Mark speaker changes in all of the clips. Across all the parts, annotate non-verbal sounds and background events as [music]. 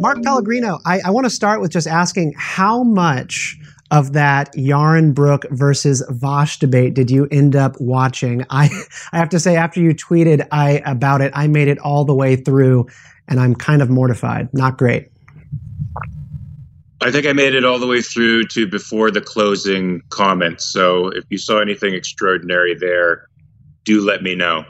Speaker 1: Mark Pellegrino, I, I want to start with just asking how much of that Yaron Brook versus Vaush debate did you end up watching? I, I have to say, after you tweeted I about it, I made it all the way through, and I'm kind of mortified. Not great.
Speaker 2: I think I made it all the way through to before the closing comments. So if you saw anything extraordinary there, do let me know.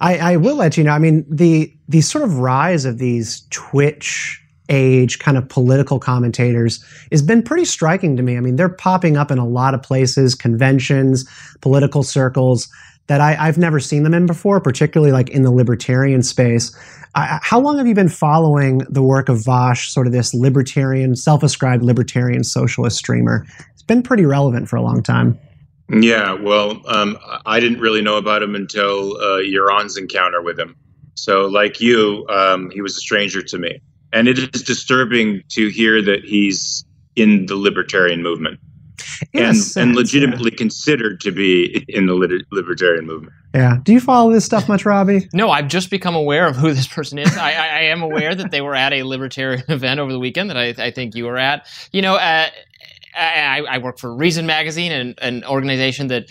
Speaker 1: I, I will let you know. I mean, the the sort of rise of these Twitch age kind of political commentators has been pretty striking to me. I mean, they're popping up in a lot of places, conventions, political circles that I, have never seen them in before, particularly like in the libertarian space. I, how long have you been following the work of Vaush, sort of this libertarian, self-ascribed libertarian socialist streamer? It's been pretty relevant for a long time.
Speaker 2: Yeah, well, um, I didn't really know about him until uh, Yaron's encounter with him. So, like you, um, he was a stranger to me. And it is disturbing to hear that he's in the libertarian movement and, sense, and legitimately yeah. considered to be in the libertarian movement.
Speaker 1: Yeah. Do you follow this stuff much, Robbie?
Speaker 3: No, I've just become aware of who this person is. I, I, I, am aware that they were at a libertarian [laughs] event over the weekend that I, I think you were at. You know, uh, I, I, work for Reason Magazine, and an organization that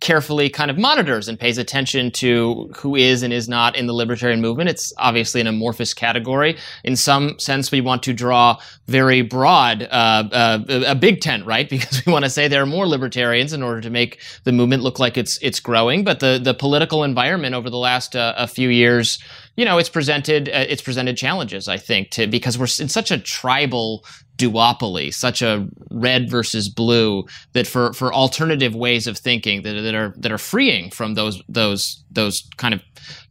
Speaker 3: carefully kind of monitors and pays attention to who is and is not in the libertarian movement. It's obviously an amorphous category. In some sense, we want to draw very broad, uh, uh, a big tent, right? [laughs] Because we want to say there are more libertarians in order to make the movement look like it's it's growing. But the the political environment over the last uh, a few years you know, it's presented uh, it's presented challenges. I think to because we're in such a tribal duopoly, such a red versus blue that for for alternative ways of thinking that, that are that are freeing from those those those kind of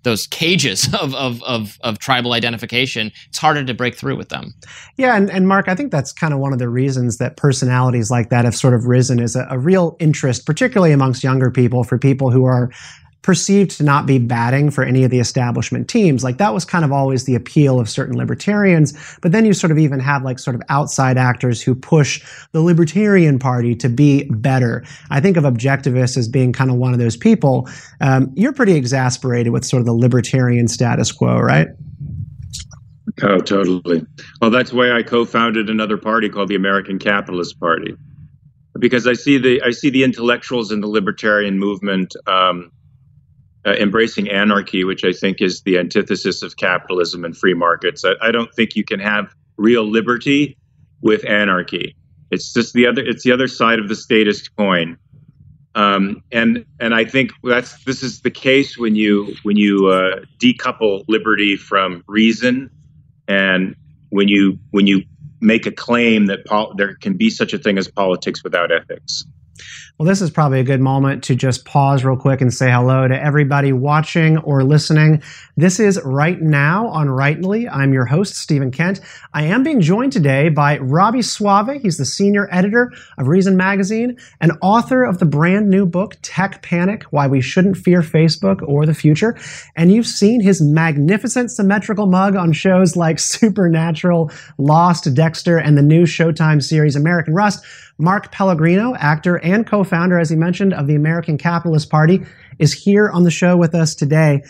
Speaker 3: those cages [laughs] of, of, of, of, tribal identification, it's harder to break through with them.
Speaker 1: Yeah, and, and Mark, I think that's kind of one of the reasons that personalities like that have sort of risen as a, a real interest, particularly amongst younger people, for people who are perceived to not be batting for any of the establishment teams. Like that was kind of always the appeal of certain libertarians. But then you sort of even have like sort of outside actors who push the Libertarian Party to be better. I think of objectivists as being kind of one of those people. Um, you're pretty exasperated with sort of the libertarian status quo, right?
Speaker 2: Oh, totally. Well, that's why I co-founded another party called the American Capitalist Party, because I see the I see the intellectuals in the libertarian movement um, uh, embracing anarchy, which I think is the antithesis of capitalism and free markets. I, I, don't think you can have real liberty with anarchy. It's just the other. It's the other side of the statist coin. Um, and and I think that's this is the case when you when you uh, decouple liberty from reason, and when you when you make a claim that pol- there can be such a thing as politics without ethics.
Speaker 1: Well, this is probably a good moment to just pause real quick and say hello to everybody watching or listening. This is Right Now on Rightly. I'm your host, Stephen Kent. I am being joined today by Robbie Soave. He's the senior editor of Reason Magazine and author of the brand new book, Tech Panic Why We Shouldn't Fear Facebook or the Future. And you've seen his magnificent symmetrical mug on shows like [laughs] Supernatural, Lost, Dexter, and the new Showtime series American Rust. Mark Pellegrino, actor and co-founder, as he mentioned, of the American Capitalist Party, is here on the show with us today.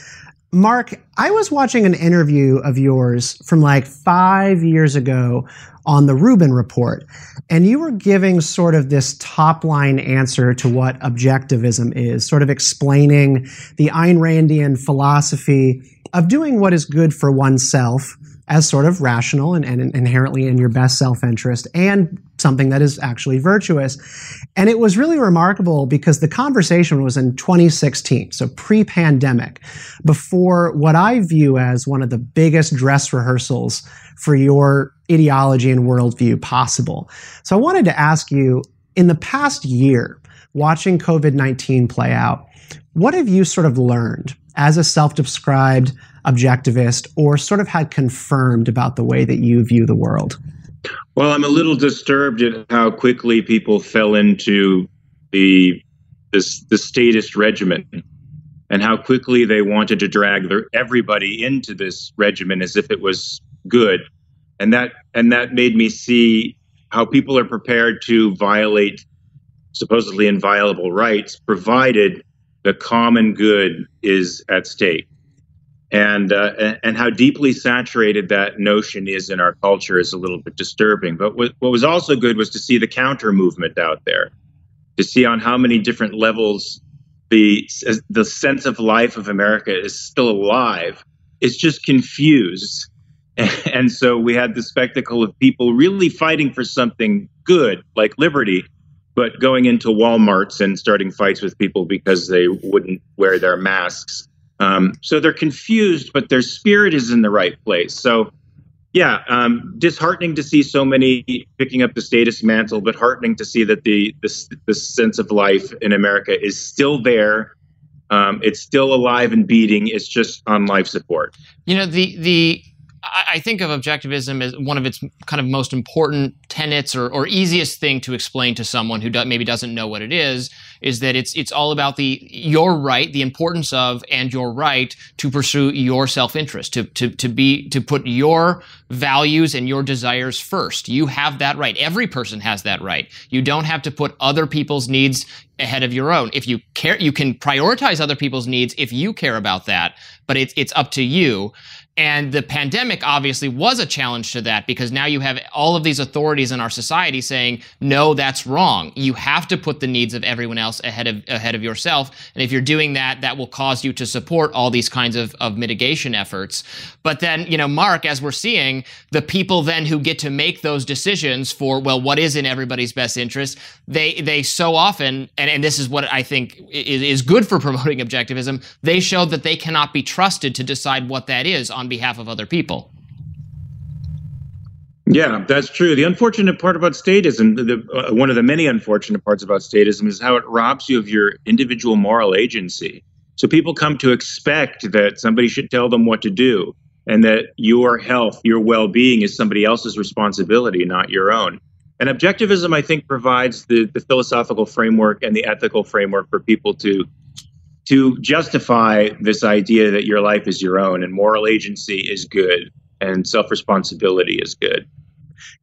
Speaker 1: Mark, I was watching an interview of yours from like five years ago on the Rubin Report, and you were giving sort of this top line answer to what objectivism is, sort of explaining the Ayn Randian philosophy of doing what is good for oneself as sort of rational and, and inherently in your best self interest and something that is actually virtuous. And it was really remarkable because the conversation was in 2016, so pre pandemic, before what I view as one of the biggest dress rehearsals for your ideology and worldview possible. So I wanted to ask you in the past year, watching COVID 19 play out, what have you sort of learned as a self described objectivist or sort of had confirmed about the way that you view the world?
Speaker 2: Well, I'm a little disturbed at how quickly people fell into the this the statist regimen and how quickly they wanted to drag their, everybody into this regimen as if it was good. And that and that made me see how people are prepared to violate supposedly inviolable rights provided the common good is at stake and uh, and how deeply saturated that notion is in our culture is a little bit disturbing. But what, what was also good was to see the counter movement out there, to see on how many different levels the the sense of life of America is still alive. It's just confused, [laughs] and so we had the spectacle of people really fighting for something good like liberty, but going into WalMarts and starting fights with people because they wouldn't wear their masks um, so they're confused, but their spirit is in the right place. So, yeah, um, disheartening to see so many picking up the status mantle, but heartening to see that the the, the sense of life in America is still there. Um, it's still alive and beating. It's just on life support.
Speaker 3: You know the the I think of objectivism as one of its kind of most important tenets or, or easiest thing to explain to someone who do, maybe doesn't know what it is, is that it's it's all about the your right, the importance of and your right to pursue your self-interest, to to to be to put your values and your desires first. You have that right. Every person has that right. You don't have to put other people's needs ahead of your own. If you care, you can prioritize other people's needs if you care about that, but it's it's up to you. And the pandemic obviously was a challenge to that because now you have all of these authorities in our society saying, no, that's wrong. You have to put the needs of everyone else ahead of, ahead of yourself. And if you're doing that, that will cause you to support all these kinds of, of mitigation efforts. But then, you know, Mark, as we're seeing, the people then who get to make those decisions for, well, what is in everybody's best interest, they, they so often, and, and this is what I think is, is good for promoting [laughs] objectivism, they show that they cannot be trusted to decide what that is on behalf of other people.
Speaker 2: Yeah, that's true. The unfortunate part about statism, the, uh, one of the many unfortunate parts about statism, is how it robs you of your individual moral agency. So people come to expect that somebody should tell them what to do, and that your health, your well being is somebody else's responsibility, not your own. And objectivism, I think, provides the, the philosophical framework and the ethical framework for people to to justify this idea that your life is your own and moral agency is good and self responsibility is good.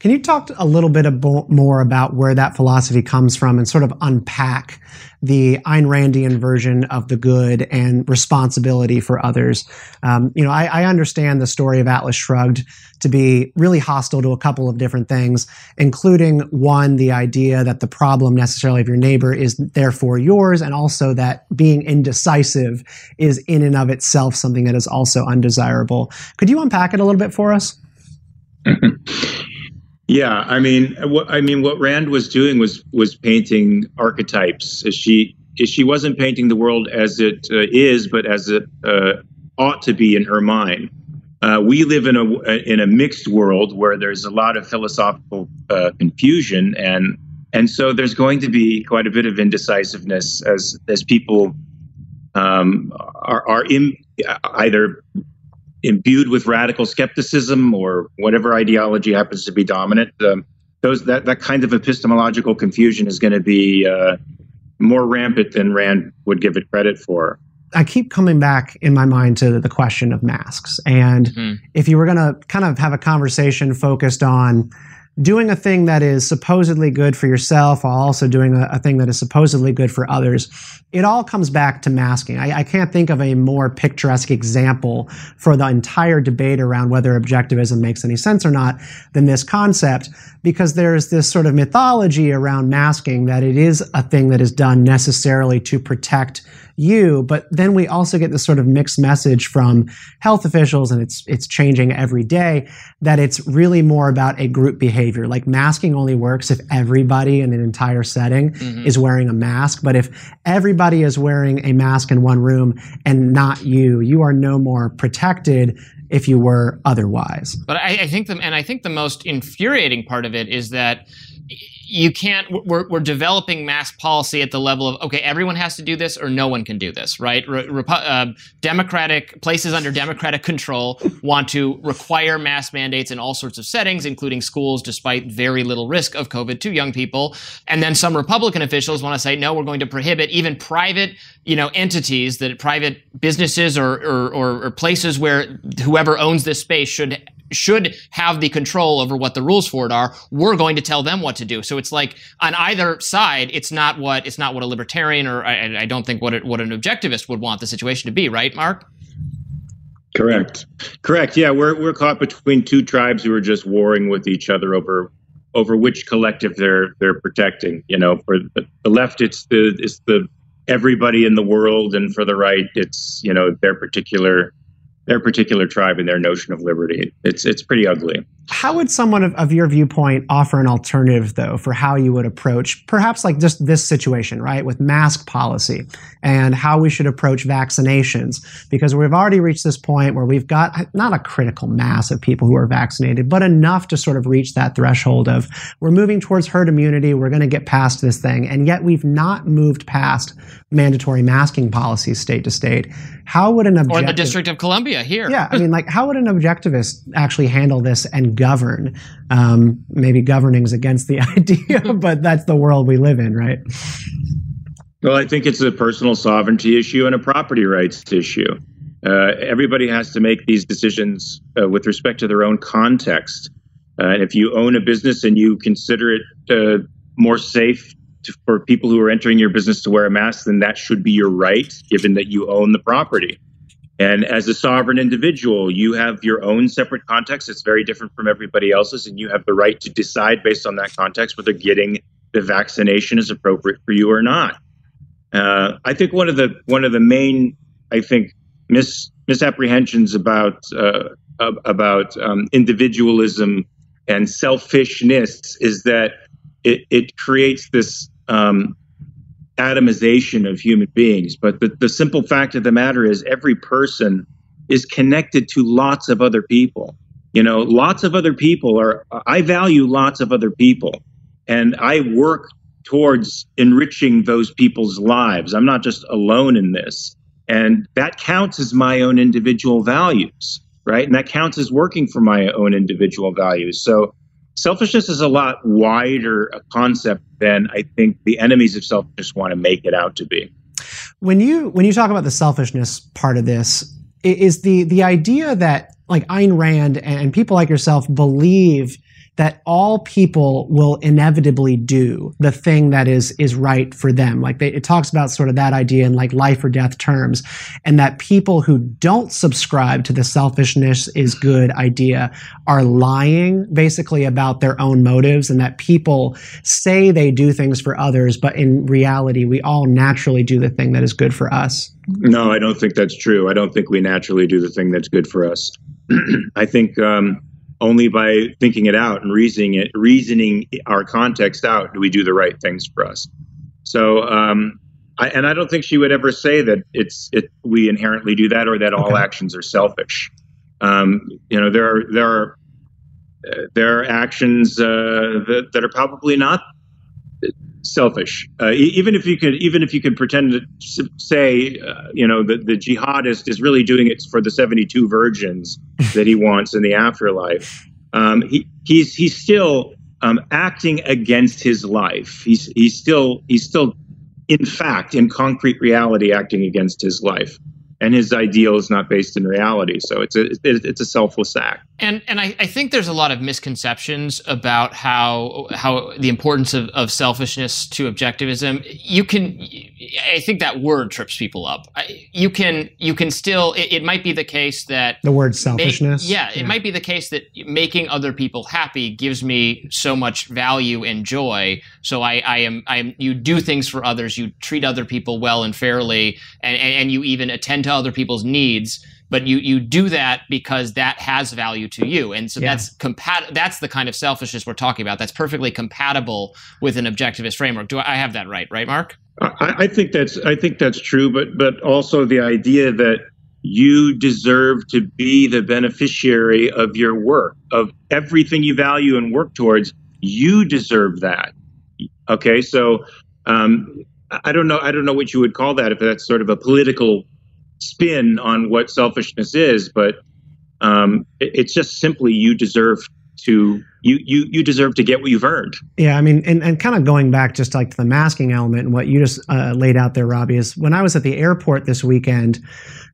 Speaker 1: Can you talk a little bit more about where that philosophy comes from and sort of unpack the Ayn Randian version of the good and responsibility for others? Um, you know, I, I, understand the story of Atlas Shrugged to be really hostile to a couple of different things, including one, the idea that the problem necessarily of your neighbor is therefore yours, and also that being indecisive is in and of itself something that is also undesirable. Could you unpack it a little bit for us? [clears throat]
Speaker 2: Yeah, I mean, what I mean, what Rand was doing was was painting archetypes. She she wasn't painting the world as it uh, is, but as it uh, ought to be in her mind. Uh, we live in a in a mixed world where there's a lot of philosophical uh, confusion, and and so there's going to be quite a bit of indecisiveness as as people um, are are in, either imbued with radical skepticism or whatever ideology happens to be dominant, um, those that that kind of epistemological confusion is going to be uh, more rampant than Rand would give it credit for.
Speaker 1: I keep coming back in my mind to the question of masks, and mm-hmm. if you were going to kind of have a conversation focused on doing a thing that is supposedly good for yourself while also doing a, a, thing that is supposedly good for others. It all comes back to masking. I, I, can't think of a more picturesque example for the entire debate around whether objectivism makes any sense or not than this concept, because there's this sort of mythology around masking that it is a thing that is done necessarily to protect you. But then we also get this sort of mixed message from health officials, and it's it's changing every day that it's really more about a group behavior. Like masking only works if everybody in an entire setting mm-hmm. is wearing a mask. But if everybody is wearing a mask in one room and not you, you are no more protected if you were otherwise.
Speaker 3: But I, I think the and I think the most infuriating part of it is that you can't we're, we're developing mass policy at the level of okay everyone has to do this or no one can do this right? Re, uh, democratic places under democratic control want to require mass mandates in all sorts of settings including schools despite very little risk of covid to young people. And then some republican officials want to say no we're going to prohibit even private you know entities that private businesses or, or, or, or places where whoever owns this space should should have the control over what the rules for it are we're going to tell them what to do so it's like on either side it's not what it's not what a libertarian or i, I don't think what it, what an objectivist would want the situation to be right mark
Speaker 2: Correct. Correct. Yeah, we're we're caught between two tribes who are just warring with each other over over which collective they're they're protecting. You know, for the, the left, it's the it's the everybody in the world, and for the right, it's you know their particular their particular tribe and their notion of liberty. It's it's pretty ugly.
Speaker 1: How would someone of, of, your viewpoint offer an alternative, though, for how you would approach perhaps like just this situation, right, with mask policy and how we should approach vaccinations? Because we've already reached this point where we've got uh, not a critical mass of people who are vaccinated, but enough to sort of reach that threshold of we're moving towards herd immunity, we're going to get past this thing. And yet we've not moved past mandatory masking policies state to state. How would an objective,
Speaker 3: or the District of Columbia here?
Speaker 1: Yeah, I mean, like, how would an objectivist actually handle this and govern. Um, maybe governing is against the [laughs] idea, [laughs] but that's the world we live in, right?
Speaker 2: Well, I think it's a personal sovereignty issue and a property rights issue. Uh, everybody has to make these decisions uh, with respect to their own context. Uh, and if you own a business and you consider it uh, more safe to, for people who are entering your business to wear a mask, then that should be your right, given that you own the property. And as a sovereign individual, you have your own separate context. It's very different from everybody else's, and you have the right to decide based on that context whether getting the vaccination is appropriate for you or not. Uh, I think one of the one of the main, I think, mis, misapprehensions about uh, about um, individualism and selfishness is that it, it creates this um, atomization of human beings. But the, the simple fact of the matter is, every person is connected to lots of other people. You know, lots of other people are, I value lots of other people. And I work towards enriching those people's lives. I'm not just alone in this. And that counts as my own individual values, right? And that counts as working for my own individual values. So selfishness is a lot wider a concept than I think the enemies of selfishness want to make it out to be.
Speaker 1: When you when you talk about the selfishness part of this, is the the idea that like Ayn Rand and people like yourself believe that all people will inevitably do the thing that is is right for them. Like they, it talks about sort of that idea in like life or death terms, and that people who don't subscribe to the selfishness is good idea are lying basically about their own motives, and that people say they do things for others, but in reality, we all naturally do the thing that is good for us.
Speaker 2: No, I don't think that's true. I don't think we naturally do the thing that's good for us. [clears throat] I think. Um, only by thinking it out and reasoning it, reasoning our context out, do we do the right things for us. So, um, I, and I don't think she would ever say that it's it we inherently do that or that okay. all actions are selfish. Um, you know, there are there are uh, there are actions uh, that, that are probably not selfish. Uh, even if you could, even if you could pretend to say, uh, you know, the, the jihadist is really doing it for the 72 virgins [laughs] that he wants in the afterlife. Um, he, he's he's still um, acting against his life. He's he's still he's still, in fact, in concrete reality, acting against his life and his ideal is not based in reality. So it's a it's a selfless act.
Speaker 3: And and I, I think there's a lot of misconceptions about how how the importance of, of selfishness to objectivism. You can I think that word trips people up. You can you can still it, it might be the case that
Speaker 1: the word selfishness.
Speaker 3: Make, yeah, it yeah. might be the case that making other people happy gives me so much value and joy. So I I am I am you do things for others. You treat other people well and fairly, and and, and you even attend to other people's needs but you you do that because that has value to you and so yeah. that's compat- that's the kind of selfishness we're talking about that's perfectly compatible with an objectivist framework do i, I have that right right mark
Speaker 2: I, I think that's i think that's true but but also the idea that you deserve to be the beneficiary of your work of everything you value and work towards you deserve that okay so um, I don't know. I don't know what you would call that. If that's sort of a political spin on what selfishness is, but um, it, it's just simply you deserve to you you you deserve to get what you've earned.
Speaker 1: Yeah, I mean, and, and kind of going back just like to the masking element and what you just uh, laid out there, Robbie, is when I was at the airport this weekend,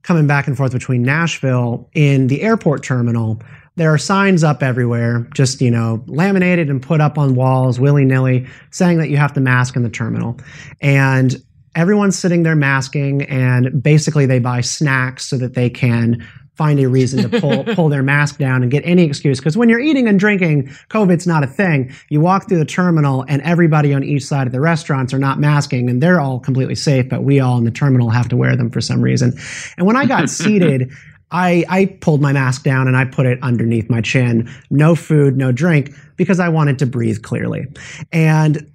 Speaker 1: coming back and forth between Nashville in the airport terminal. There are signs up everywhere, just, you know, laminated and put up on walls willy nilly, saying that you have to mask in the terminal. And everyone's sitting there masking, and basically they buy snacks so that they can find a reason to pull [laughs] pull their mask down and get any excuse. Because when you're eating and drinking, COVID's not a thing. You walk through the terminal, and everybody on each side of the restaurants are not masking, and they're all completely safe, but we all in the terminal have to wear them for some reason. And when I got [laughs] seated. I, I pulled my mask down and I put it underneath my chin. No food, no drink, because I wanted to breathe clearly. And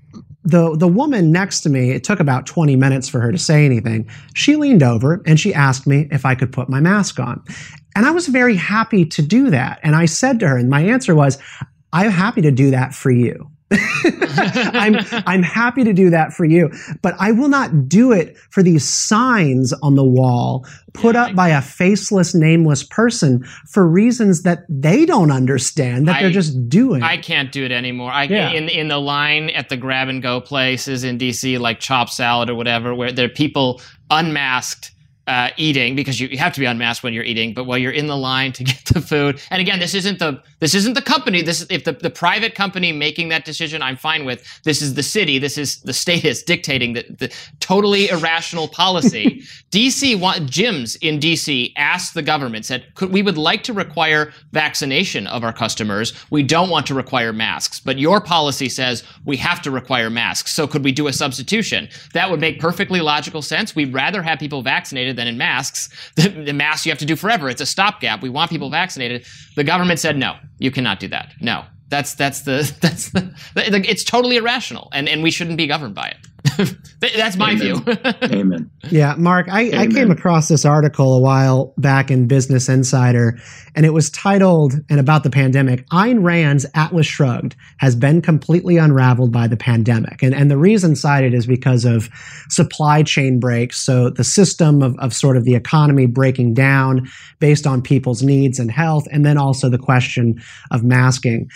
Speaker 1: the the woman next to me, it took about 20 minutes for her to say anything. She leaned over and she asked me if I could put my mask on. And I was very happy to do that. And I said to her, and my answer was, I'm happy to do that for you. [laughs] I'm I'm happy to do that for you, but I will not do it for these signs on the wall put up by a faceless, nameless person for reasons that they don't understand that I, they're just doing.
Speaker 3: I can't do it anymore. I yeah. in in the line at the grab and go places in DC, like Chop Salad or whatever, where there are people unmasked uh, eating because you, you have to be unmasked when you're eating, but while you're in the line to [laughs] get the food, and again, this isn't the this isn't the company. This if the, the private company making that decision, I'm fine with. This is the city. This is the state is dictating the, the totally irrational policy. [laughs] DC want, gyms in DC asked the government said, could we would like to require vaccination of our customers. We don't want to require masks, but your policy says we have to require masks. So could we do a substitution? That would make perfectly logical sense. We'd rather have people vaccinated than in masks. The, [laughs] the masks you have to do forever. It's a stopgap. We want people vaccinated. The government said, no, you cannot do that. No, that's that's the [laughs] that's the, it's totally irrational, and and we shouldn't be governed by it. [laughs] That's my
Speaker 2: Amen.
Speaker 3: view. [laughs]
Speaker 2: Amen.
Speaker 1: Yeah, Mark, I, I, came across this article a while back in Business Insider, and it was titled, and about the pandemic, Ayn Rand's Atlas Shrugged has been completely unraveled by the pandemic. And, and the reason cited is because of supply chain breaks. So the system of, of sort of the economy breaking down based on people's needs and health, and then also the question of masking.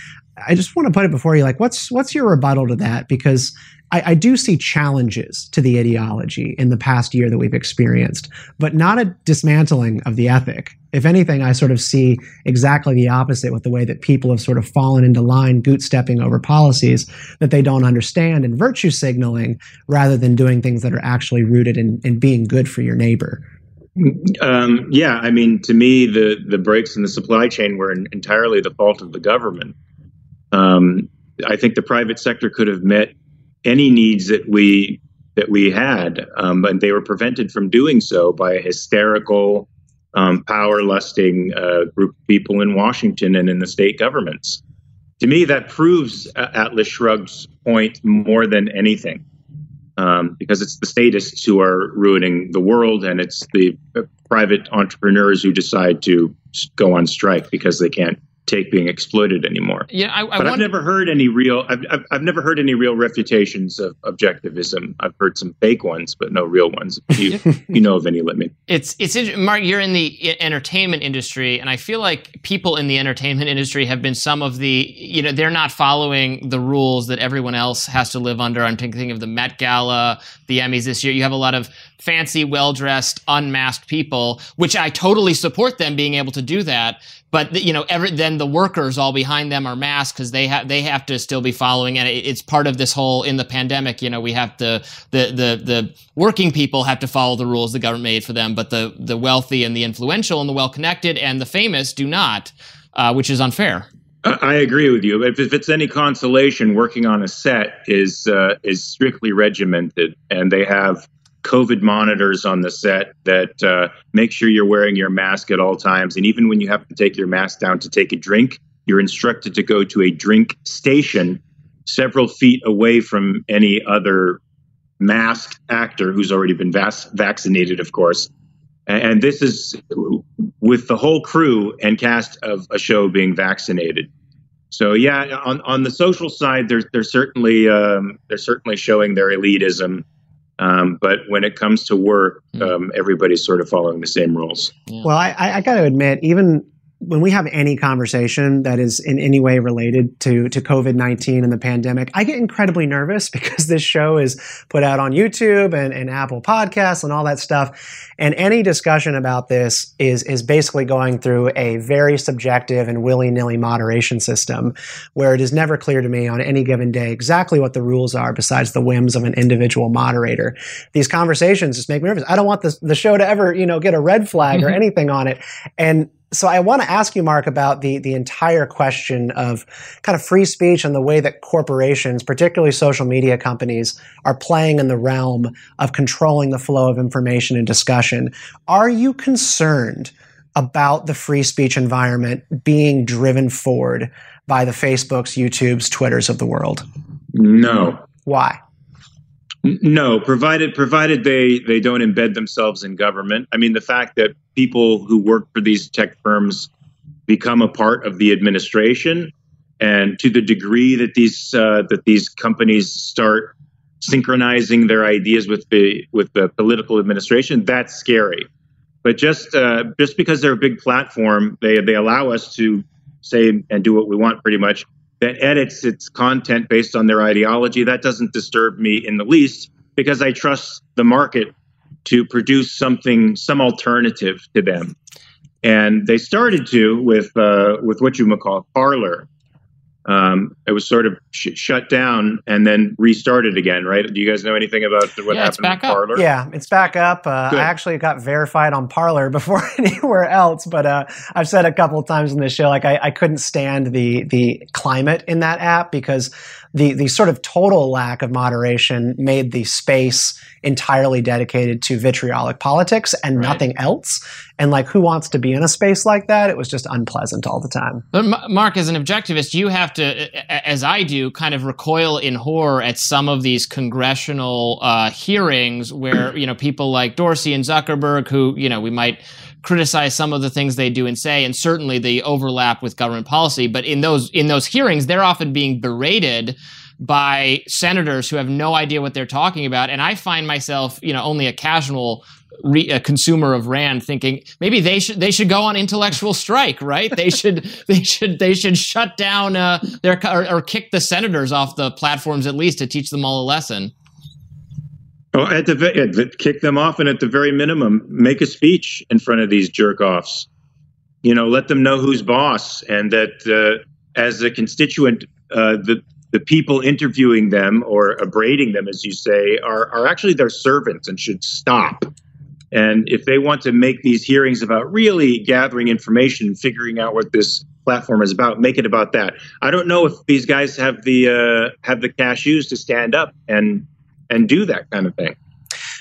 Speaker 1: I just want to put it before you, like, what's what's your rebuttal to that? Because I, I, do see challenges to the ideology in the past year that we've experienced, but not a dismantling of the ethic. If anything, I sort of see exactly the opposite with the way that people have sort of fallen into line, goot stepping over policies that they don't understand and virtue signaling rather than doing things that are actually rooted in, in being good for your neighbor.
Speaker 2: Um, yeah, I mean, to me, the the breaks in the supply chain were entirely the fault of the government. Um, I think the private sector could have met any needs that we that we had, um, and they were prevented from doing so by a hysterical, um, power lusting uh, group of people in Washington and in the state governments. To me, that proves Atlas Shrugged's point more than anything, um, because it's the statists who are ruining the world, and it's the uh, private entrepreneurs who decide to go on strike because they can't take being exploited anymore.
Speaker 3: Yeah, I, I
Speaker 2: but I've never heard any real. I've, I've, I've never heard any real refutations of objectivism. I've heard some fake ones, but no real ones. You, [laughs] you know of any, let me.
Speaker 3: It's it's Mark. You're in the entertainment industry, and I feel like people in the entertainment industry have been some of the. You know, they're not following the rules that everyone else has to live under. I'm thinking of the Met Gala, the Emmys this year. You have a lot of fancy, well dressed, unmasked people, which I totally support them being able to do that but you know, every, then the workers all behind them are masked because they have they have to still be following, and it, it's part of this whole in the pandemic. You know, we have to the the the working people have to follow the rules the government made for them, but the the wealthy and the influential and the well connected and the famous do not, uh, which is unfair.
Speaker 2: I agree with you. If, if it's any consolation, working on a set is uh, is strictly regimented, and they have COVID monitors on the set that uh, make sure you're wearing your mask at all times. And even when you have to take your mask down to take a drink, you're instructed to go to a drink station several feet away from any other masked actor who's already been vac- vaccinated, of course. And this is with the whole crew and cast of a show being vaccinated. So yeah, on, on the social side, they're they're certainly um, they're certainly showing their elitism um, but when it comes to work, hmm. um, everybody's sort of following the same rules.
Speaker 1: Yeah. Well, I, I got to admit, even when we have any conversation that is in any way related to to COVID nineteen and the pandemic, I get incredibly nervous [laughs] because this show is put out on YouTube and, and Apple Podcasts and all that stuff. And any discussion about this is is basically going through a very subjective and willy nilly moderation system, where it is never clear to me on any given day exactly what the rules are, besides the whims of an individual moderator. These conversations just make me nervous. I don't want the the show to ever you know get a red flag or mm-hmm. anything on it, and so I want to ask you, Mark, about the the entire question of kind of free speech and the way that corporations, particularly social media companies, are playing in the realm of controlling the flow of information and discussion. Are you concerned about the free speech environment being driven forward by the Facebooks, YouTubes, Twitters of the world?
Speaker 2: No.
Speaker 1: Why?
Speaker 2: No, provided provided they they don't embed themselves in government. I mean, the fact that people who work for these tech firms become a part of the administration, and to the degree that these uh, that these companies start synchronizing their ideas with the with the political administration, that's scary. But just uh, just because they're a big platform, they they allow us to say and do what we want, pretty much that edits its content based on their ideology, that doesn't disturb me in the least because I trust the market to produce something, some alternative to them. And they started to with uh, with what you might call Parler, um, it was sort of sh- shut down and then restarted again, right? Do you guys know anything about what
Speaker 3: yeah,
Speaker 2: happened
Speaker 3: back
Speaker 2: with Parler?
Speaker 1: Yeah, it's back up. Uh, I actually got verified on Parler [laughs] before anywhere else, but uh, I've said a couple of times in this show, like I, I couldn't stand the the climate in that app because the the sort of total lack of moderation made the space entirely dedicated to vitriolic politics and
Speaker 3: Right.
Speaker 1: nothing else. And like, who wants to be in a space like that? It was just unpleasant all the time.
Speaker 3: But Ma- Mark, as an objectivist, you have to, as I do, kind of recoil in horror at some of these congressional uh, hearings where you know people like Dorsey and Zuckerberg, who you know we might criticize some of the things they do and say, and certainly the overlap with government policy. But in those in those hearings, they're often being berated by senators who have no idea what they're talking about, and I find myself, you know, only a casual re, a consumer of Rand thinking maybe they should they should go on intellectual strike, right? They should [laughs] they should they should shut down uh, their or, or kick the senators off the platforms at least to teach them all a lesson.
Speaker 2: Oh, at the, at the kick them off, and at the very minimum, make a speech in front of these jerk offs. You know, let them know who's boss, and that uh, as a constituent, uh, the the people interviewing them or abrading them, as you say, are are actually their servants and should stop. And if they want to make these hearings about really gathering information figuring out what this platform is about, make it about that. I don't know if these guys have the uh, have the cashews to stand up and and do that kind of thing.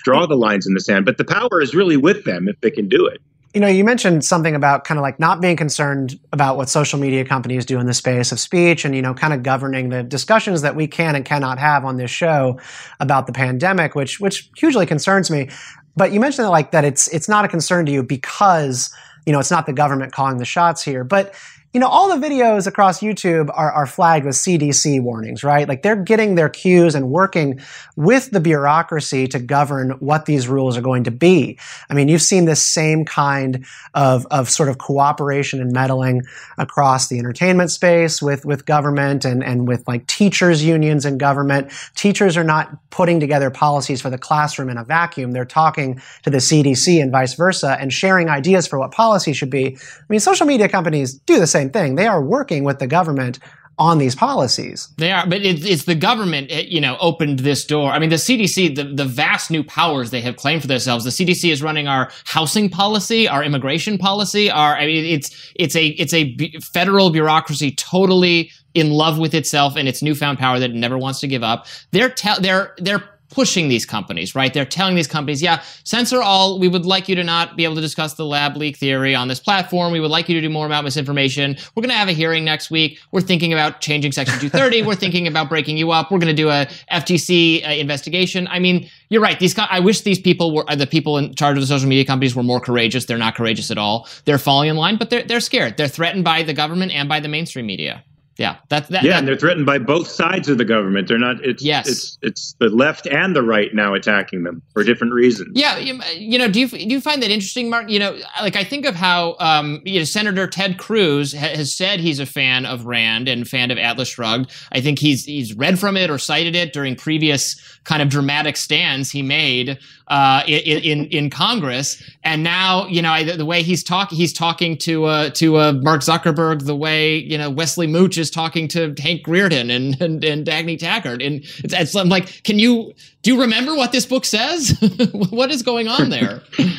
Speaker 2: Draw the lines in the sand, but the power is really with them if they can do it.
Speaker 1: You know, you mentioned something about kind of like not being concerned about what social media companies do in the space of speech and, you know, kind of governing the discussions that we can and cannot have on this show about the pandemic, which which hugely concerns me. But you mentioned that like that it's it's not a concern to you because, you know, it's not the government calling the shots here. But you know, all the videos across YouTube are, are flagged with CDC warnings, right? Like they're getting their cues and working with the bureaucracy to govern what these rules are going to be. I mean, you've seen this same kind of, of sort of cooperation and meddling across the entertainment space with, with government and, and with like teachers unions and government. Teachers are not putting together policies for the classroom in a vacuum. They're talking to the CDC and vice versa and sharing ideas for what policy should be. I mean, social media companies do the same thing. They are working with the government on these policies.
Speaker 3: They are, but it, it's the government, it, you know, opened this door. I mean, the CDC, the, the vast new powers they have claimed for themselves. The CDC is running our housing policy, our immigration policy. Our, I mean, it's it's a it's a federal bureaucracy totally in love with itself and its newfound power that it never wants to give up. They're te- they're they're pushing these companies, right? They're telling these companies, yeah, censor all. We would like you to not be able to discuss the lab leak theory on this platform. We would like you to do more about misinformation. We're going to have a hearing next week. We're thinking about changing Section [laughs] 230. We're thinking about breaking you up. We're going to do a FTC uh, investigation. I mean, you're right. These, I wish these people were uh, the people in charge of the social media companies were more courageous. They're not courageous at all. They're falling in line, but they're they're scared. They're threatened by the government and by the mainstream media. Yeah, that, that
Speaker 2: yeah,
Speaker 3: that,
Speaker 2: and they're threatened by both sides of the government. They're not. It's
Speaker 3: Yes.
Speaker 2: It's it's the left and the right now attacking them for different reasons.
Speaker 3: Yeah, you, you know, do you do you find that interesting, Mark? You know, like I think of how um, you know Senator Ted Cruz ha- has said he's a fan of Rand and fan of Atlas Shrugged. I think he's he's read from it or cited it during previous kind of dramatic stands he made uh, in, in in Congress, and now you know I, the way he's talking, he's talking to uh, to uh, Mark Zuckerberg the way you know Wesley Mouch is talking to Hank Rearden and and, and Dagny Taggart, and it's, it's I'm like, can you do you remember what this book says? [laughs] what is going on there? [laughs]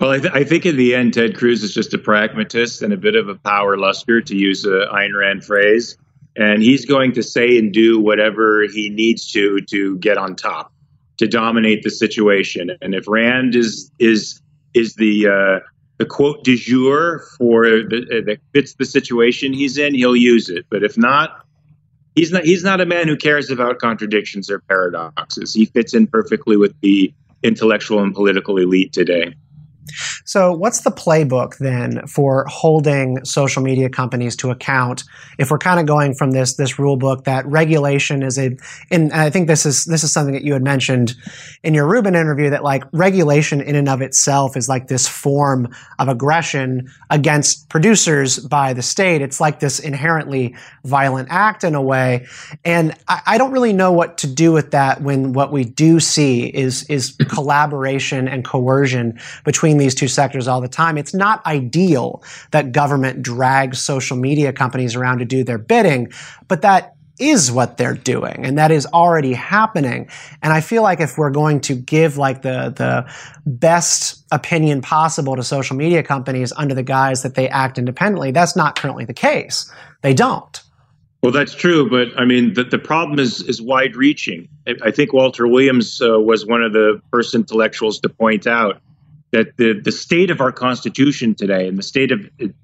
Speaker 2: Well, I, th- I think in the end, Ted Cruz is just a pragmatist and a bit of a power luster, to use a Ayn Rand phrase. And he's going to say and do whatever he needs to to get on top, to dominate the situation. And if Rand is is is the uh, the quote du jour for the, uh, that fits the situation he's in, he'll use it. But if not, he's not he's not a man who cares about contradictions or paradoxes. He fits in perfectly with the intellectual and political elite today.
Speaker 1: So, what's the playbook then for holding social media companies to account? If we're kind of going from this this rule book that regulation is a, and I think this is this is something that you had mentioned in your Rubin interview that like regulation in and of itself is like this form of aggression against producers by the state. It's like this inherently violent act in a way, and I, I don't really know what to do with that when what we do see is is collaboration and coercion between these two sectors all the time. It's not ideal that government drags social media companies around to do their bidding, but that is what they're doing and that is already happening and i feel like if we're going to give like the the best opinion possible to social media companies under the guise that they act independently that's not currently the case they don't
Speaker 2: Well, that's true, but I mean, the, the problem is is wide reaching. I, I think Walter Williams uh, was one of the first intellectuals to point out that the, the state of our Constitution today and the state of the,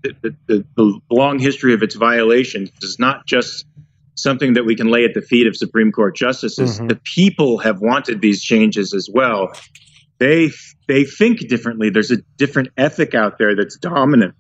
Speaker 2: the, the, long history of its violations is not just something that we can lay at the feet of Supreme Court justices.
Speaker 1: Mhm.
Speaker 2: The people have wanted these changes as well. They they think differently. There's a different ethic out there that's dominant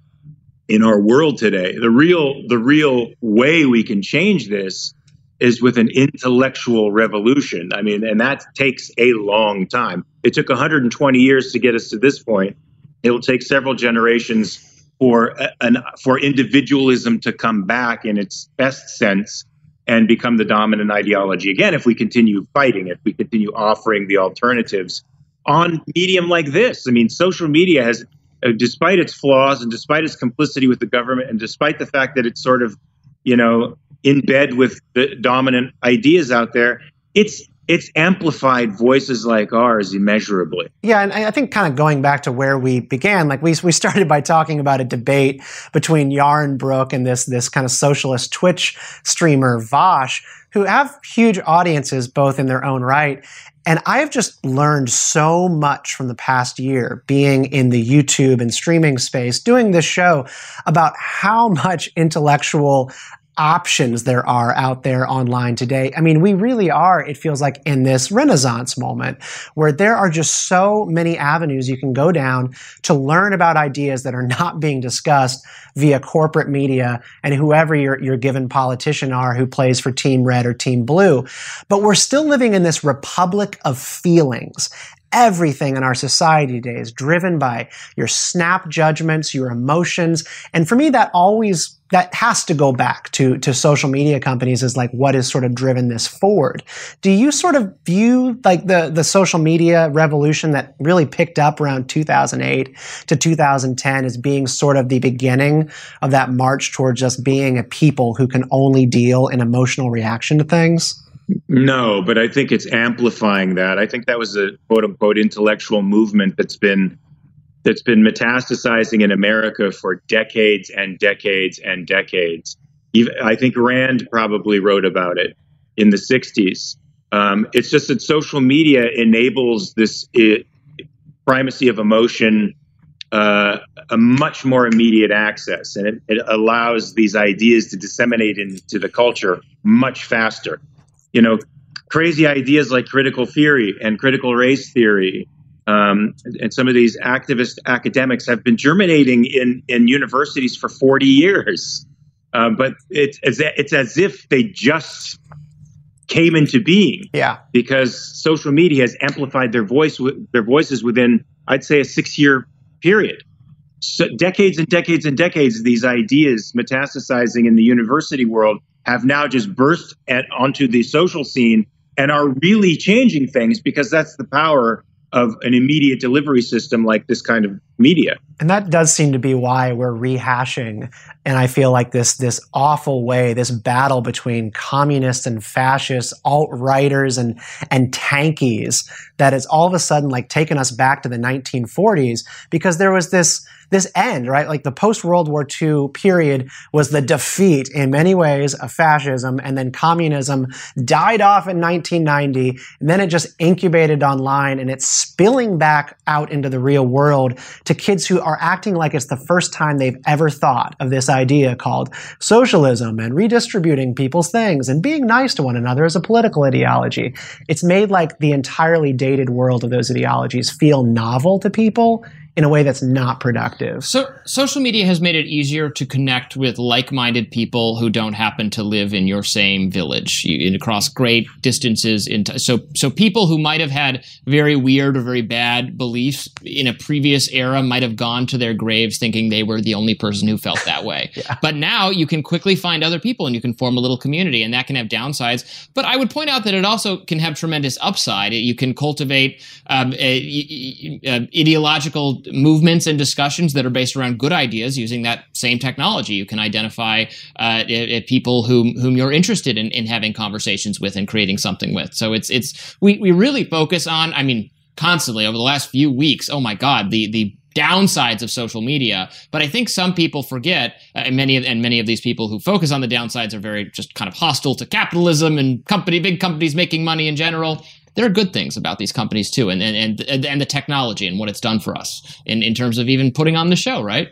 Speaker 2: in our world today. The real the real way we can change this is with an intellectual revolution. I mean, and that takes a long time. It took 120 years to get us to this point. It will take several generations for an for individualism to come back in its best sense and become the dominant ideology again if we continue fighting if we continue offering the alternatives on medium like this. I mean, social media has uh, despite its flaws and despite its complicity with the government and despite the fact that it's sort of you know in bed with the dominant ideas out there it's it's amplified voices like ours immeasurably
Speaker 1: Yeah, and I think kind of going back to where we began, like we we started by talking about a debate between Yaron Brook and this this kind of socialist Twitch streamer Vaush, who have huge audiences both in their own right. And I have just learned so much from the past year being in the YouTube and streaming space, doing this show about how much intellectual options there are out there online today. I mean, we really are, it feels like, in this renaissance moment where there are just so many avenues you can go down to learn about ideas that are not being discussed via corporate media and whoever your, your given politician are who plays for Team Red or Team Blue. But we're still living in this republic of feelings everything in our society today is driven by your snap judgments, your emotions. And for me, that always, that has to go back to, to social media companies is like what has sort of driven this forward. Do you sort of view like the, the social media revolution that really picked up around 2008 to 2010 as being sort of the beginning of that march towards just being a people who can only deal in emotional reaction to things?
Speaker 2: No, but I think it's amplifying that. I think that was a quote unquote intellectual movement that's been that's been metastasizing in America for decades and decades and decades. Even, I think Rand probably wrote about it in the 60s. Um, it's just that social media enables this i primacy of emotion, uh, a much more immediate access, and it, it allows these ideas to disseminate into the culture much faster you know, crazy ideas like critical theory and critical race theory, um, and some of these activist academics have been germinating in in universities for 40 years. uh, but it's it's it's as if they just came into being.
Speaker 1: Yeah.
Speaker 2: Because social media has amplified their voice their voices within I'd say a 6-year period. So decades and decades and decades these ideas metastasizing in the university world have now just burst at, onto the social scene and are really changing things because that's the power of an immediate delivery system like this kind of media.
Speaker 1: And that does seem to be why we're rehashing and I feel like this this awful way, this battle between communists and fascists, alt-righters and and tankies that has all of a sudden like taken us back to the 1940s because there was this this end, right? Like the post World War II period was the defeat in many ways of fascism, and then communism died off in 1990, and then it just incubated online, and it's spilling back out into the real world to kids who are acting like it's the first time they've ever thought of this idea called socialism and redistributing people's things and being nice to one another as a political ideology. It's made like the entirely dated world of those ideologies feel novel to people in a way that's not productive.
Speaker 3: So social media has made it easier to connect with like-minded people who don't happen to live in your same village you, across great distances. Into, so so people who might have had very weird or very bad beliefs in a previous era might have gone to their graves thinking they were the only person who felt that way. [laughs] yeah. But now you can quickly find other people and you can form a little community, and that can have downsides. But I would point out that it also can have tremendous upside. You can cultivate um, a, a, a ideological movements and discussions that are based around good ideas using that same technology. You can identify uh, people whom whom you're interested in, in having conversations with and creating something with. So it's it's we we really focus on. I mean, constantly over the last few weeks. Oh my God, the the downsides of social media. But I think some people forget, uh, and many of, and many of these people who focus on the downsides are very just kind of hostile to capitalism and company, big companies making money in general there are good things about these companies too, and and and, and the technology and what it's done for us in in terms of even putting on the show, right?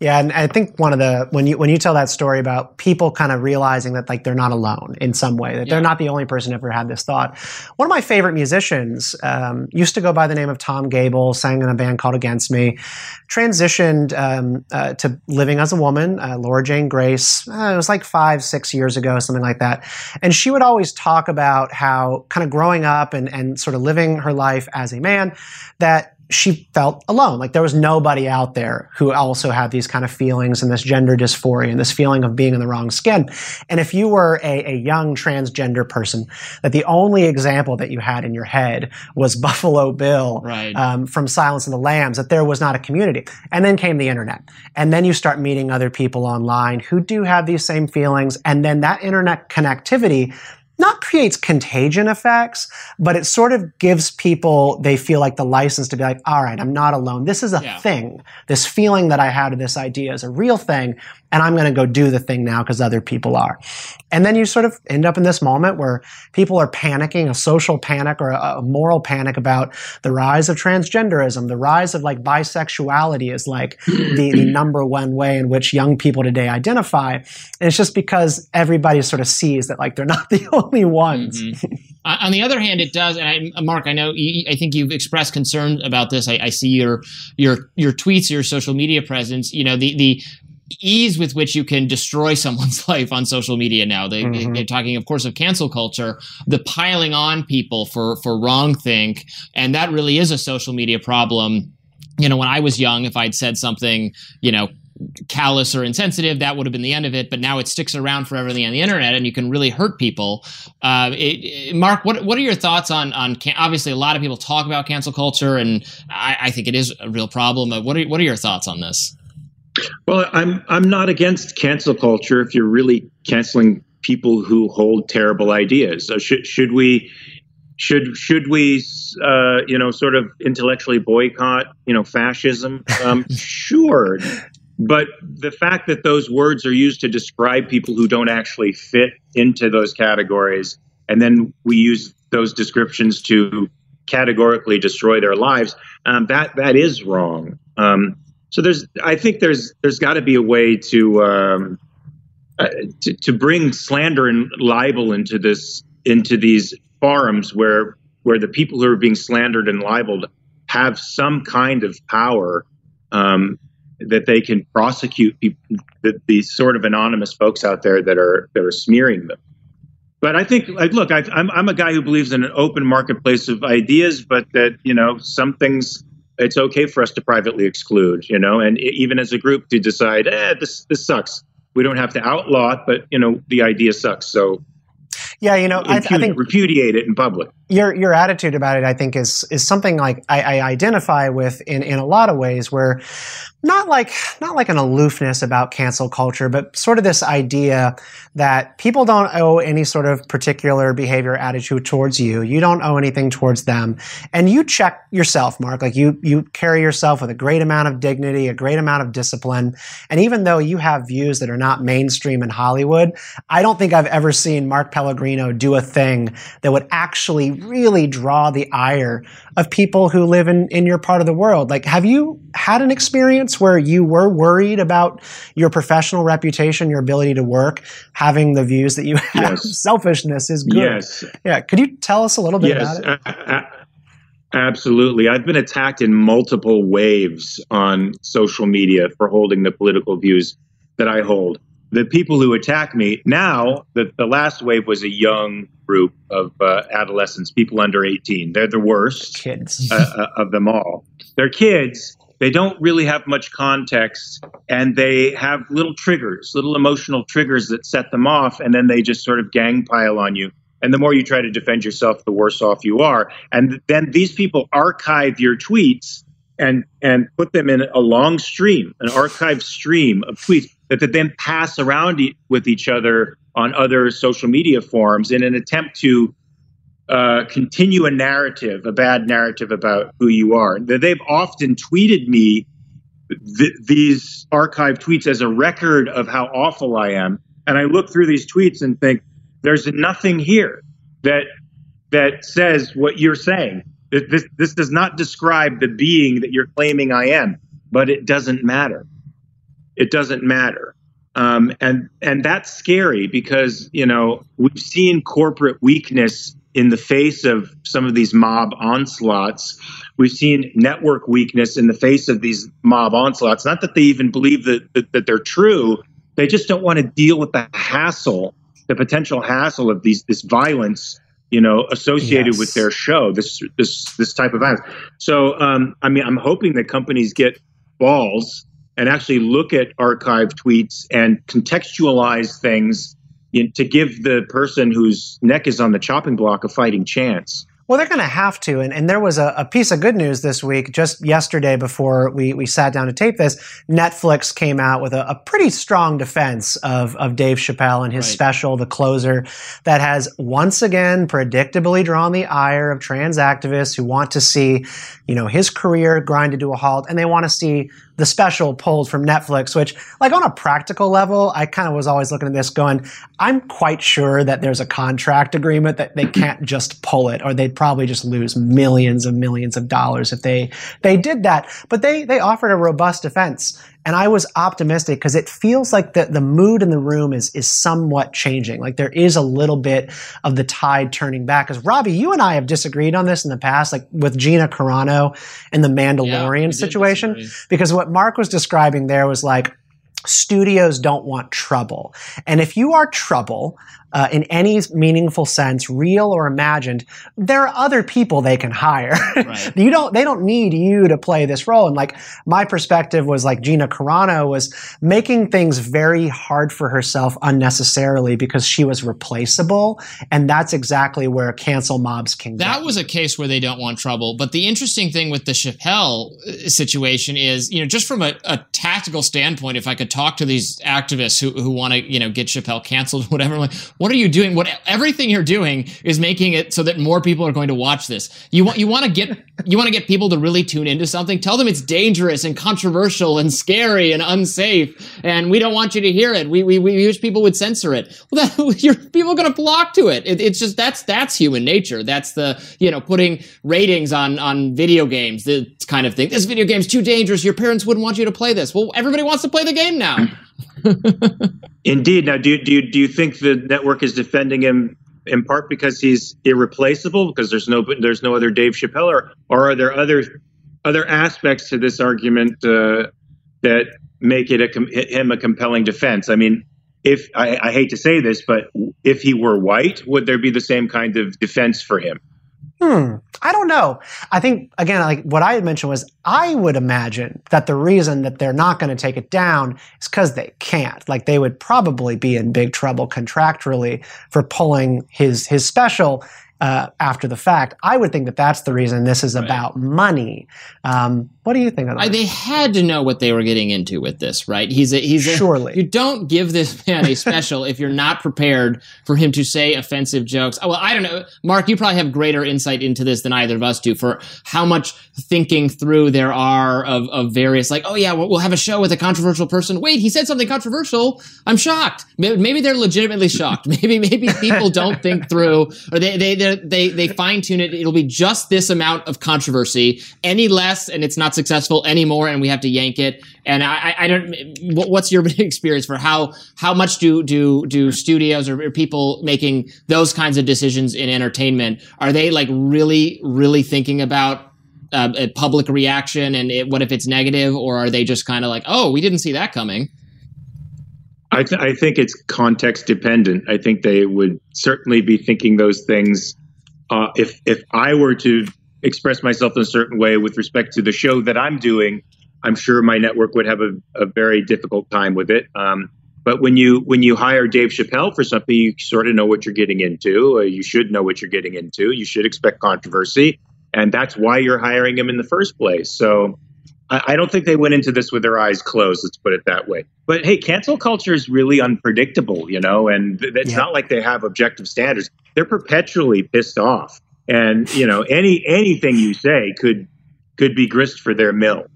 Speaker 1: Yeah, and I think one of the when you when you tell that story about people kind of realizing that like they're not alone in some way, that yeah. they're not the only person who ever had this thought. One of my favorite musicians um, used to go by the name of Tom Gabel, sang in a band called Against Me, transitioned um, uh, to living as a woman, uh, Laura Jane Grace. Uh, it was like five, six years ago, something like that. And she would always talk about how kind of growing up and and sort of living her life as a man that she felt alone. Like there was nobody out there who also had these kind of feelings and this gender dysphoria and this feeling of being in the wrong skin. And if you were a, a young transgender person, that the only example that you had in your head was [laughs] Buffalo Bill
Speaker 3: right.
Speaker 1: um, from Silence of the Lambs, that there was not a community. And then came the internet. And then you start meeting other people online who do have these same feelings. And then that internet connectivity not creates contagion effects, but it sort of gives people, they feel like the license to be like, all right, I'm not alone. This is a yeah. thing. This feeling that I had of this idea is a real thing and I'm going to go do the thing now because other people are. And then you sort of end up in this moment where people are panicking, a social panic or a, a, moral panic about the rise of transgenderism, the rise of like bisexuality is like [clears throat] the, the number one way in which young people today identify. And it's just because everybody sort of sees that like they're not [laughs] the only ones.
Speaker 3: Mm-hmm. [laughs] on the other hand, it does, and I, Mark, I know, you, I think you've expressed concern about this. I, I see your your your tweets, your social media presence. You know, the the ease with which you can destroy [laughs] someone's life on social media now. They, mm-hmm. They're talking, of course, of cancel culture, the piling on people for for wrong think, and that really is a social media problem. You know, when I was young, if I'd said something, you know, callous or insensitive, that would have been the end of it. But now it sticks around for everything on the internet, and you can really hurt people. Uh, it, it, Mark, what what are your thoughts on on? Can- obviously, a lot of people talk about cancel culture, and I, I think it is a real problem. What are what are your thoughts on this?
Speaker 2: Well, I'm I'm not against cancel culture if you're really canceling people who hold terrible ideas. So should should we should should we uh, you know sort of intellectually boycott you know fascism? Um, [laughs] sure, but the fact that those words are used to describe people who don't actually fit into those categories, and then we use those descriptions to categorically destroy their lives, um, that that is wrong. Um, so there's, I think there's there's got to be a way to, um, uh, to to bring slander and libel into this into these forums where where the people who are being slandered and libeled have some kind of power um, that they can prosecute people, the, these sort of anonymous folks out there that are that are smearing them. But I think, like, look, I, I'm I'm a guy who believes in an open marketplace of ideas, but that you know some things it's okay for us to privately exclude, you know, and even as a group to decide, eh, this this sucks. We don't have to outlaw it, but you know, the idea sucks. So
Speaker 1: yeah, you know, I, I, think
Speaker 2: repudiate it in public.
Speaker 1: Your your attitude about it, I think, is is something like I, I identify with in in a lot of ways. Where not like not like an aloofness about cancel culture, but sort of this idea that people don't owe any sort of particular behavior attitude towards you. You don't owe anything towards them, and you check yourself, Mark. Like you you carry yourself with a great amount of dignity, a great amount of discipline, and even though you have views that are not mainstream in Hollywood, I don't think I've ever seen Mark Pellegrino do a thing that would actually really draw the ire of people who live in in your part of the world. Like, have you had an experience? where you were worried about your professional reputation, your ability to work, having the views that you [laughs] have? Yes. Selfishness is good.
Speaker 2: Yes.
Speaker 1: Yeah. Could you tell us a little bit yes, about
Speaker 2: it? absolutely. I've been attacked in multiple waves on social media for holding the political views that I hold. The people who attack me now, the, the last wave was a young group of uh, adolescents, people under 18. They're the worst
Speaker 1: kids
Speaker 2: uh, uh, of them all. They're kids they don't really have much context and they have little triggers, little emotional triggers that set them off, and then they just sort of gang pile on you. And the more you try to defend yourself, the worse off you are. And then these people archive your tweets and and put them in a long stream, an archived stream of tweets that they then pass around with each other on other social media forums in an attempt to uh, continue a narrative, a bad narrative about who you are. They've often tweeted me th- these archived tweets as a record of how awful I am, and I look through these tweets and think, "There's nothing here that that says what you're saying. This this does not describe the being that you're claiming I am, but it doesn't matter. It doesn't matter." Um, and and that's scary because you know we've seen corporate weakness in the face of some of these mob onslaughts. We've seen network weakness in the face of these mob onslaughts. Not that they even believe that, that, that they're true, they just don't want to deal with the hassle, the potential hassle of these this violence, you know, associated yes. with their show, this this this type of violence. So, um, I mean, I'm hoping that companies get balls and actually look at archived tweets and contextualize things to give the person whose neck is on the chopping block a fighting chance.
Speaker 1: Well, they're going to have to. And, and there was a, a, piece of good news this week, just yesterday before we, we sat down to tape this. Netflix came out with a, a pretty strong defense of, of Dave Chappelle and his right. special, The Closer, that has once again predictably drawn the ire of trans activists who want to see, you know, his career grinded to a halt and they want to see the special pulled from Netflix, which, like, on a practical level, I kind of was always looking at this going, I'm quite sure that there's a contract agreement that they can't [clears throat] just pull it, or they'd probably just lose millions and millions of dollars if they they did that. But they they offered a robust defense. And I was optimistic because it feels like the, the mood in the room is, is somewhat changing. Like there is a little bit of the tide turning back. Because Robby, you and I have disagreed on this in the past, like with Gina Carano and the Mandalorian yeah, situation. Because what Mark was describing there was like, studios don't want trouble. And if you are trouble, uh, in any meaningful sense, real or imagined, there are other people they can hire. [laughs] Right. you don't, they don't need you to play this role. And like my perspective was like Gina Carano was making things very hard for herself unnecessarily because she was replaceable. And that's exactly where cancel mobs can
Speaker 3: That get. was a case where they don't want trouble. But the interesting thing with the Chappelle uh, situation is, you know, just from a, a tactical standpoint, if I could talk to these activists who, who want to, you know, get Chappelle canceled, whatever, like, what are you doing? What everything you're doing is making it so that more people are going to watch this. You want you want to get you want to get people to really tune into something. Tell them it's dangerous and controversial and scary and unsafe, and we don't want you to hear it. We we, we wish people would censor it. [laughs] Well, that, [laughs] your people are going to flock to it. it. It's just that's that's human nature. That's the you know putting ratings on on video games. The kind of thing. This video game's too dangerous. Your parents wouldn't want you to play this. Well, everybody wants to play the game now. [laughs]
Speaker 2: Indeed. Now, do, do, do you think the network is defending him in part because he's irreplaceable because there's no there's no other Dave Chappelle, or, or are there other other aspects to this argument uh, that make it a, him a compelling defense. I mean, if I, I hate to say this, but if he were white, would there be the same kind of defense for him?
Speaker 1: Hmm. I don't know. I think again, like what I had mentioned was, I would imagine that the reason that they're not going to take it down is because they can't. Like they would probably be in big trouble contractually for pulling his his special uh, after the fact. I would think that that's the reason this is right. about money. Um, what do you think of that?
Speaker 3: they had to know what they were getting into with this, right? He's a, he's a,
Speaker 1: surely
Speaker 3: you don't give this man a [laughs] special if you're not prepared for him to say offensive jokes. Oh, well, I don't know, Mark. You probably have greater insight into this than either of us do for how much thinking through there are of, of various like, oh yeah, we'll, we'll have a show with a controversial person. Wait, he said something controversial. I'm shocked. Maybe they're legitimately shocked. [laughs] Maybe maybe people don't think through or they they they they fine tune it. It'll be just this amount of controversy. Any less, and it's not successful anymore, and we have to yank it. And I, I don't. What's your [laughs] experience for how how much do do do studios or people making those kinds of decisions in entertainment are they like really really thinking about uh, a public reaction and it, what if it's negative, or are they just kind of like, oh, we didn't see that coming?
Speaker 2: I, th- I, think it's context dependent. I think they would certainly be thinking those things. Uh, if if I were to express myself in a certain way with respect to the show that I'm doing, I'm sure my network would have a, a very difficult time with it. Um, but when you when you hire Dave Chappelle for something, you sort of know what you're getting into. Uh, you should know what you're getting into. You should expect controversy, and that's why you're hiring him in the first place. So I, I don't think they went into this with their eyes closed. Let's put it that way. But hey, cancel culture is really unpredictable, you know, and th- it's yeah. not like they have objective standards. They're perpetually pissed off and you know any anything you say could could be grist for their mill.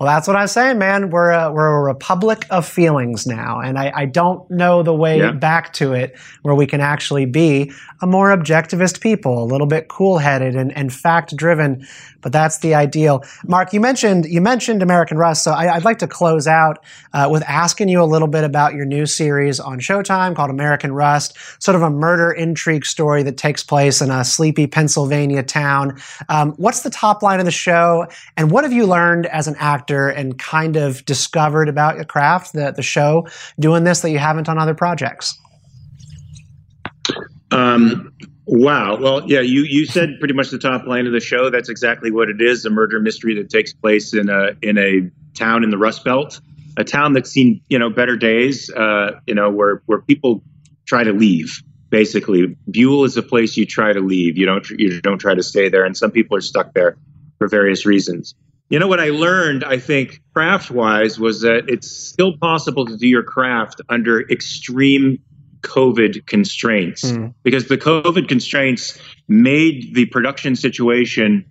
Speaker 1: Well, that's what I'm saying, man. We're a, we're a republic of feelings now, and I, I don't know the way yeah. back to it where we can actually be a more objectivist people, a little bit cool headed and, and fact driven. But that's the ideal. Mark, you mentioned you mentioned American Rust, so I, would like to close out uh, with asking you a little bit about your new series on Showtime called American Rust, sort of a murder intrigue story that takes place in a sleepy Pennsylvania town. Um, what's the top line of the show, and what have you learned as an actor and kind of discovered about your craft, the the show, doing this that you haven't on other projects?
Speaker 2: Um, wow. Well, yeah, you, you said pretty much the top line of the show. That's exactly what it is a murder mystery that takes place in a, in a town in the Rust Belt, a town that's seen, you know, better days, uh, you know, where, where people try to leave. Basically, Buell is a place you try to leave. You don't you don't try to stay there, and some people are stuck there for various reasons. You know what I learned, I think, craft wise, was that it's still possible to do your craft under extreme COVID constraints mm. because the COVID constraints made the production situation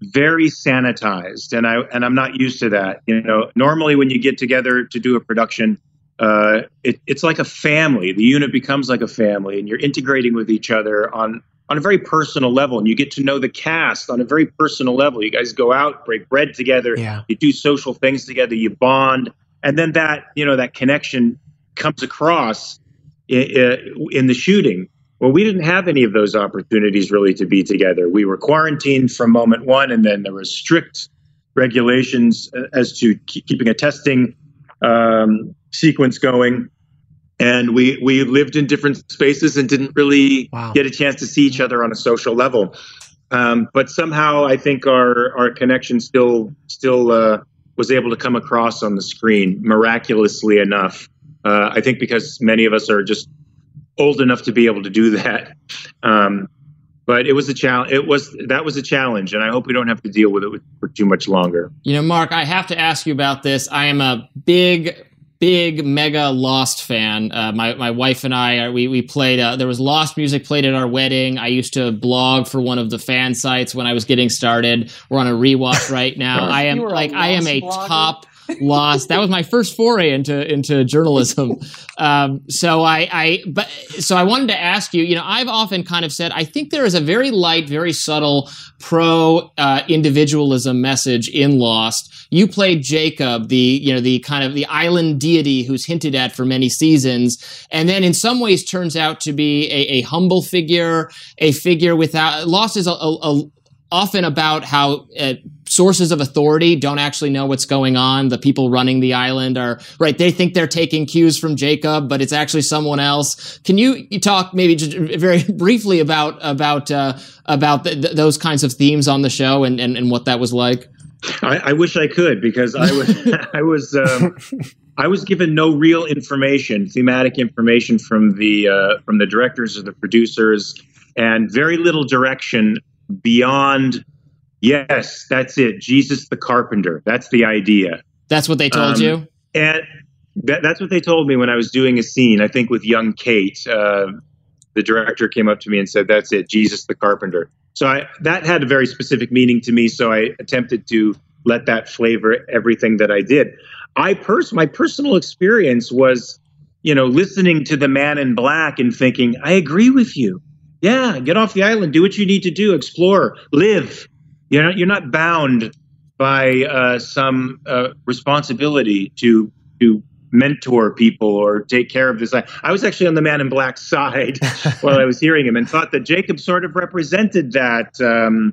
Speaker 2: very sanitized and I and I'm not used to that. You know, normally when you get together to do a production, uh, it, it's like a family. The unit becomes like a family, and you're integrating with each other on on a very personal level, and you get to know the cast on a very personal level. You guys go out, break bread together,
Speaker 1: yeah.
Speaker 2: you do social things together, you bond, and then that you know that connection comes across in the shooting. Well, we didn't have any of those opportunities really to be together. We were quarantined from moment one, and then there were strict regulations as to keeping a testing um, sequence going. And we we lived in different spaces and didn't really wow. get a chance to see each other on a social level. Um, but somehow, I think our our connection still still uh, was able to come across on the screen miraculously enough. Uh, I think because many of us are just old enough to be able to do that. Um, but it was a challenge. It was that was a challenge, and I hope we don't have to deal with it for too much longer.
Speaker 3: You know, Mark, I have to ask you about this. I am a big big mega Lost fan. Uh, my my wife and I are, we we played. Uh, there was Lost music played at our wedding. I used to blog for one of the fan sites when I was getting started. We're on a rewatch [laughs] right now. I am like I am a blogger. top lost. That was my first foray into into journalism. [laughs] Um, so I, I, but so I wanted to ask you. You know, I've often kind of said I think there is a very light, very subtle pro uh, individualism message in Lost. You played Jacob, the you know the kind of the island deity who's hinted at for many seasons, and then in some ways turns out to be a, a humble figure, a figure without Lost is a, a, a often about how uh, sources of authority don't actually know what's going on. The people running the island are right. They think they're taking cues from Jacob, but it's actually someone else. Can you, you talk maybe just very [laughs] briefly about about uh, about th- th- those kinds of themes on the show and, and, and what that was like?
Speaker 2: I, I wish I could because I was [laughs] I was um, I was given no real information, thematic information from the uh, from the directors or the producers, and very little direction beyond. Yes, that's it. Jesus the carpenter. That's the idea.
Speaker 3: That's what they told um, you.
Speaker 2: And that, that's what they told me when I was doing a scene. I think with young Kate, uh, the director came up to me and said, "That's it, Jesus the carpenter." So I, that had a very specific meaning to me. So I attempted to let that flavor everything that I did. I pers- my personal experience was, you know, listening to the Man in Black and thinking, I agree with you. Yeah, get off the island, do what you need to do, explore, live. You're not you're not bound by uh, some uh, responsibility to to mentor people or take care of this. I was actually on the Man in Black side [laughs] while I was hearing him, and thought that Jacob sort of represented that um,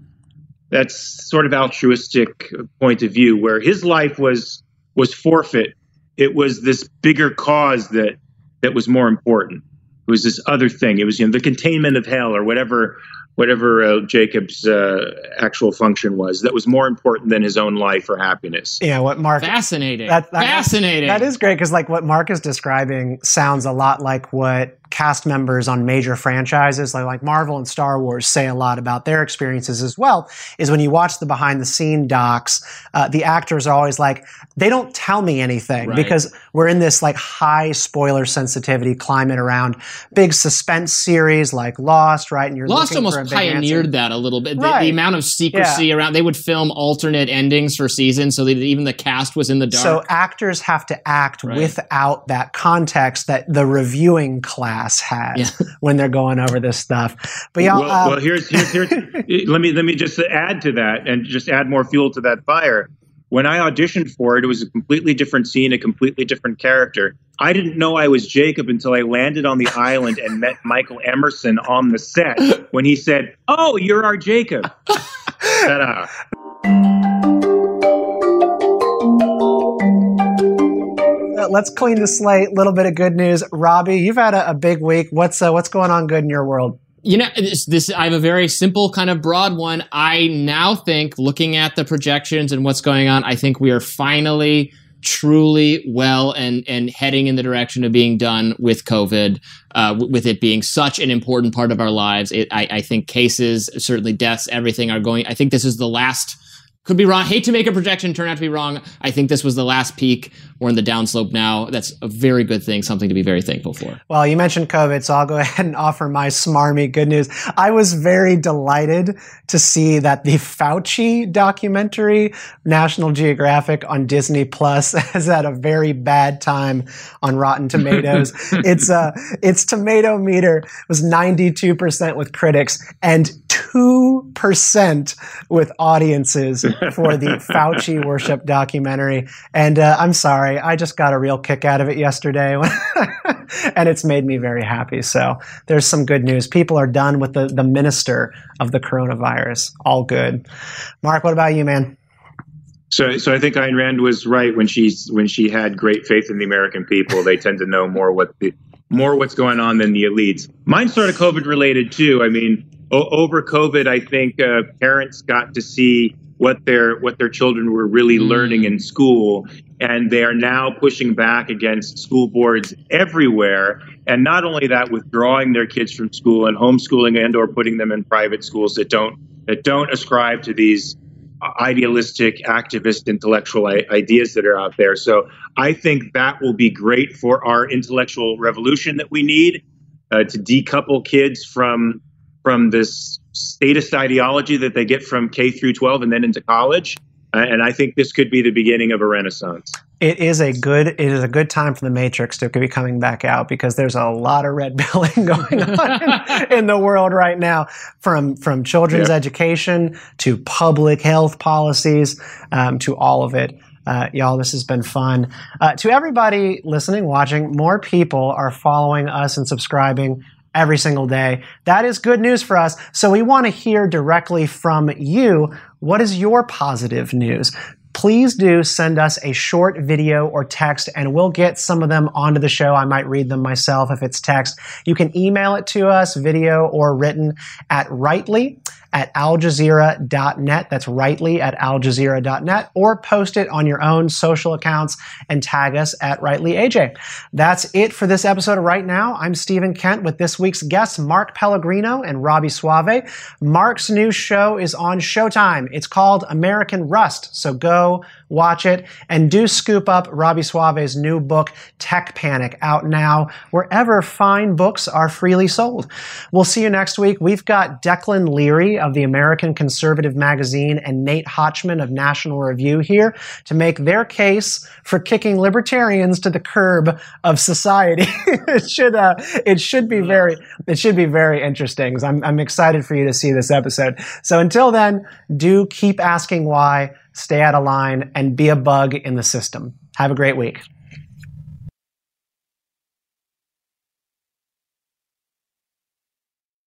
Speaker 2: that sort of altruistic point of view, where his life was was forfeit. It was this bigger cause that that was more important. It was this other thing. It was you know the containment of hell or whatever whatever uh, Jacob's uh, actual function was that was more important than his own life or happiness.
Speaker 1: Yeah, what Mark
Speaker 3: fascinating. That, that, fascinating.
Speaker 1: That is great because like what Mark is describing sounds a lot like what cast members on major franchises like, like Marvel and Star Wars say a lot about their experiences as well is when you watch the behind the scene docs, uh, the actors are always like, they don't tell me anything right. because we're in this like high spoiler sensitivity climate around big suspense series like Lost, right? And
Speaker 3: you're Lost almost pioneered that a little bit. Right. The, the, amount of secrecy yeah. around, they would film alternate endings for seasons so that even the cast was in the dark.
Speaker 1: So actors have to act right. without that context that the reviewing class has yeah. [laughs] when they're going over this stuff. But yeah,
Speaker 2: well, um, well, here's here's, here's [laughs] let me let me just add to that and just add more fuel to that fire when I auditioned for it, it was a completely different scene, a completely different character. I didn't know I was Jacob until I landed on the island and met Michael Emerson on the set when he said, Oh, you're our Jacob. [laughs] Ta-da.
Speaker 1: Let's clean the slate. A little bit of good news. Robby, you've had a, a big week. What's uh, what's going on good in your world?
Speaker 3: you know this, this, i have a very simple kind of broad one i now think looking at the projections and what's going on i think we are finally truly well and and heading in the direction of being done with covid uh, with it being such an important part of our lives it, I, I think cases certainly deaths everything are going i think this is the last could be wrong. Hate to make a projection turn out to be wrong. I think this was the last peak. We're in the downslope now. That's a very good thing, something to be very thankful for.
Speaker 1: Well, you mentioned COVID, so I'll go [laughs] ahead and offer my smarmy good news. I was very delighted to see that the Fauci documentary, National Geographic on Disney Plus, [laughs] has had a very bad time on Rotten Tomatoes. [laughs] its uh, its tomato meter was 92% with critics and 2% with audiences for the [laughs] Fauci worship documentary. And uh, I'm sorry, I just got a real kick out of it yesterday. [laughs] and it's made me very happy. So there's some good news. People are done with the, the minister of the coronavirus. All good. Mark, what about you, man?
Speaker 2: So, so I think Ayn Rand was right when she when she had great faith in the American people. They tend to know more what the more what's going on than the elites. Mine's sort of COVID related too. I mean, o- over COVID, I think uh, parents got to see what their what their children were really mm. learning in school and they are now pushing back against school boards everywhere and not only that withdrawing their kids from school and homeschooling and or putting them in private schools that don't that don't ascribe to these idealistic activist intellectual ideas that are out there so i think that will be great for our intellectual revolution that we need uh, to decouple kids from from this statist ideology that they get from K through 12 and then into college. Uh, and I think this could be the beginning of a renaissance.
Speaker 1: It is a good it is a good time for the Matrix to be coming back out because there's a lot of red [laughs] pilling going on [laughs] in, the world right now, from from children's yeah. education to public health policies um, to all of it. Uh, y'all, this has been fun. Uh, to everybody listening, watching, more people are following us and subscribing every single day. That is good news for us. So we want to hear directly from you. What is your positive news? please do send us a short video or text and we'll get some of them onto the show. I might read them myself if it's text. You can email it to us, video or written at rightly at aljazeera.net. That's rightly at aljazeera.net or post it on your own social accounts and tag us at rightly AJ. That's it for this episode of Rightly. I'm Stephen Kent with this week's guests, Mark Pellegrino and Robby Soave. Mark's new show is on Showtime. It's called American Rust. So go watch it and do scoop up Robby Soave's new book, Tech Panic, out now wherever fine books are freely sold. We'll see you next week. We've got Declan Leary of the American Conservative Magazine and Nate Hochman of National Review here to make their case for kicking libertarians to the curb of society. [laughs] it should uh, it should be very it should be very interesting. I'm I'm excited for you to see this episode. So until then, do keep asking why, stay out of line, and be a bug in the system. Have a great week.